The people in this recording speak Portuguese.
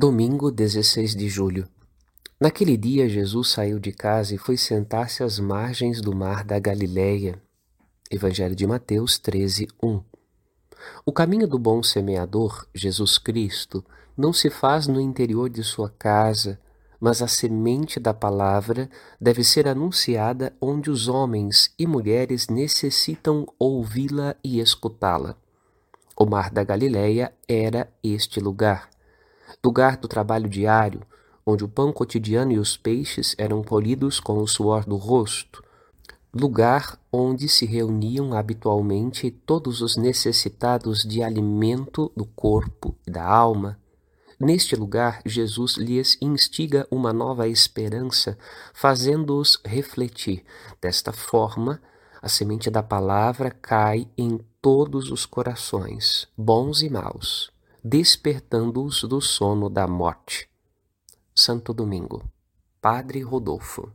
Domingo 16 de julho. Naquele dia Jesus saiu de casa e foi sentar-se às margens do mar da Galileia. Evangelho de Mateus 13, 1. O caminho do bom semeador, Jesus Cristo, não se faz no interior de sua casa, mas a semente da palavra deve ser anunciada onde os homens e mulheres necessitam ouvi-la e escutá-la. O mar da Galileia era este lugar lugar do trabalho diário, onde o pão cotidiano e os peixes eram polidos com o suor do rosto, lugar onde se reuniam habitualmente todos os necessitados de alimento do corpo e da alma. Neste lugar, Jesus lhes instiga uma nova esperança, fazendo-os refletir. Desta forma, a semente da palavra cai em todos os corações, bons e maus despertando-os do sono da morte. Santo Domingo, Padre Rodolfo.